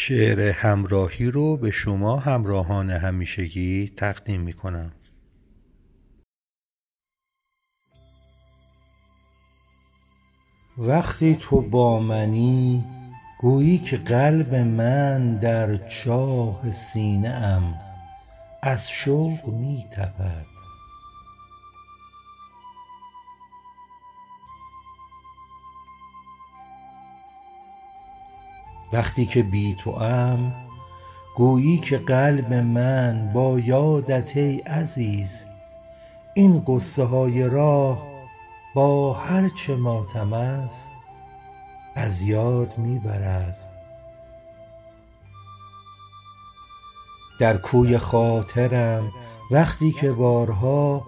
شعر همراهی رو به شما همراهان همیشگی تقدیم می کنم وقتی تو با منی گویی که قلب من در چاه سینه ام از شوق می تپد وقتی که بی توام گویی که قلب من با یادت ای عزیز. این غصه های راه با هر چه ماتم است از یاد می برد. در کوی خاطرم وقتی که بارها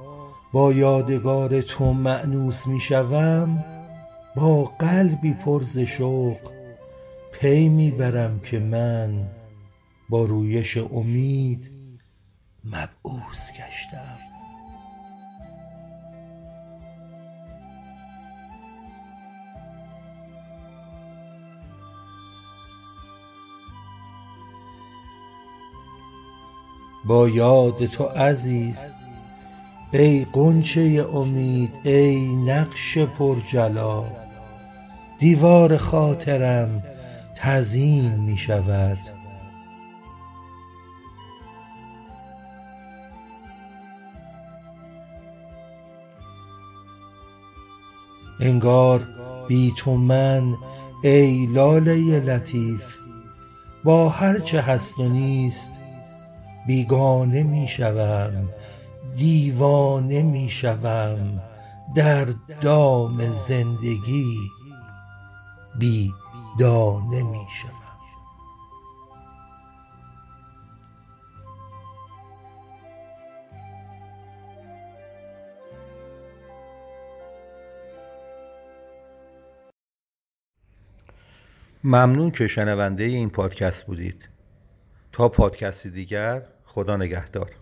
با یادگار تو مأنوس می شوم با قلبی پر ز شوق پی می برم که من با رویش امید مبعوث گشتم. با یاد تو عزیز ای غنچه امید ای نقش پرجلا. دیوار خاطرم تزیین می شود. انگار بی تو من ای لاله لطیف با هر چه هست و نیست بیگانه می شوم دیوانه می شوم در دام زندگی بی دانه می شوم ممنون که شنونده این پادکست بودید. تا پادکستی دیگر خدا نگهدار.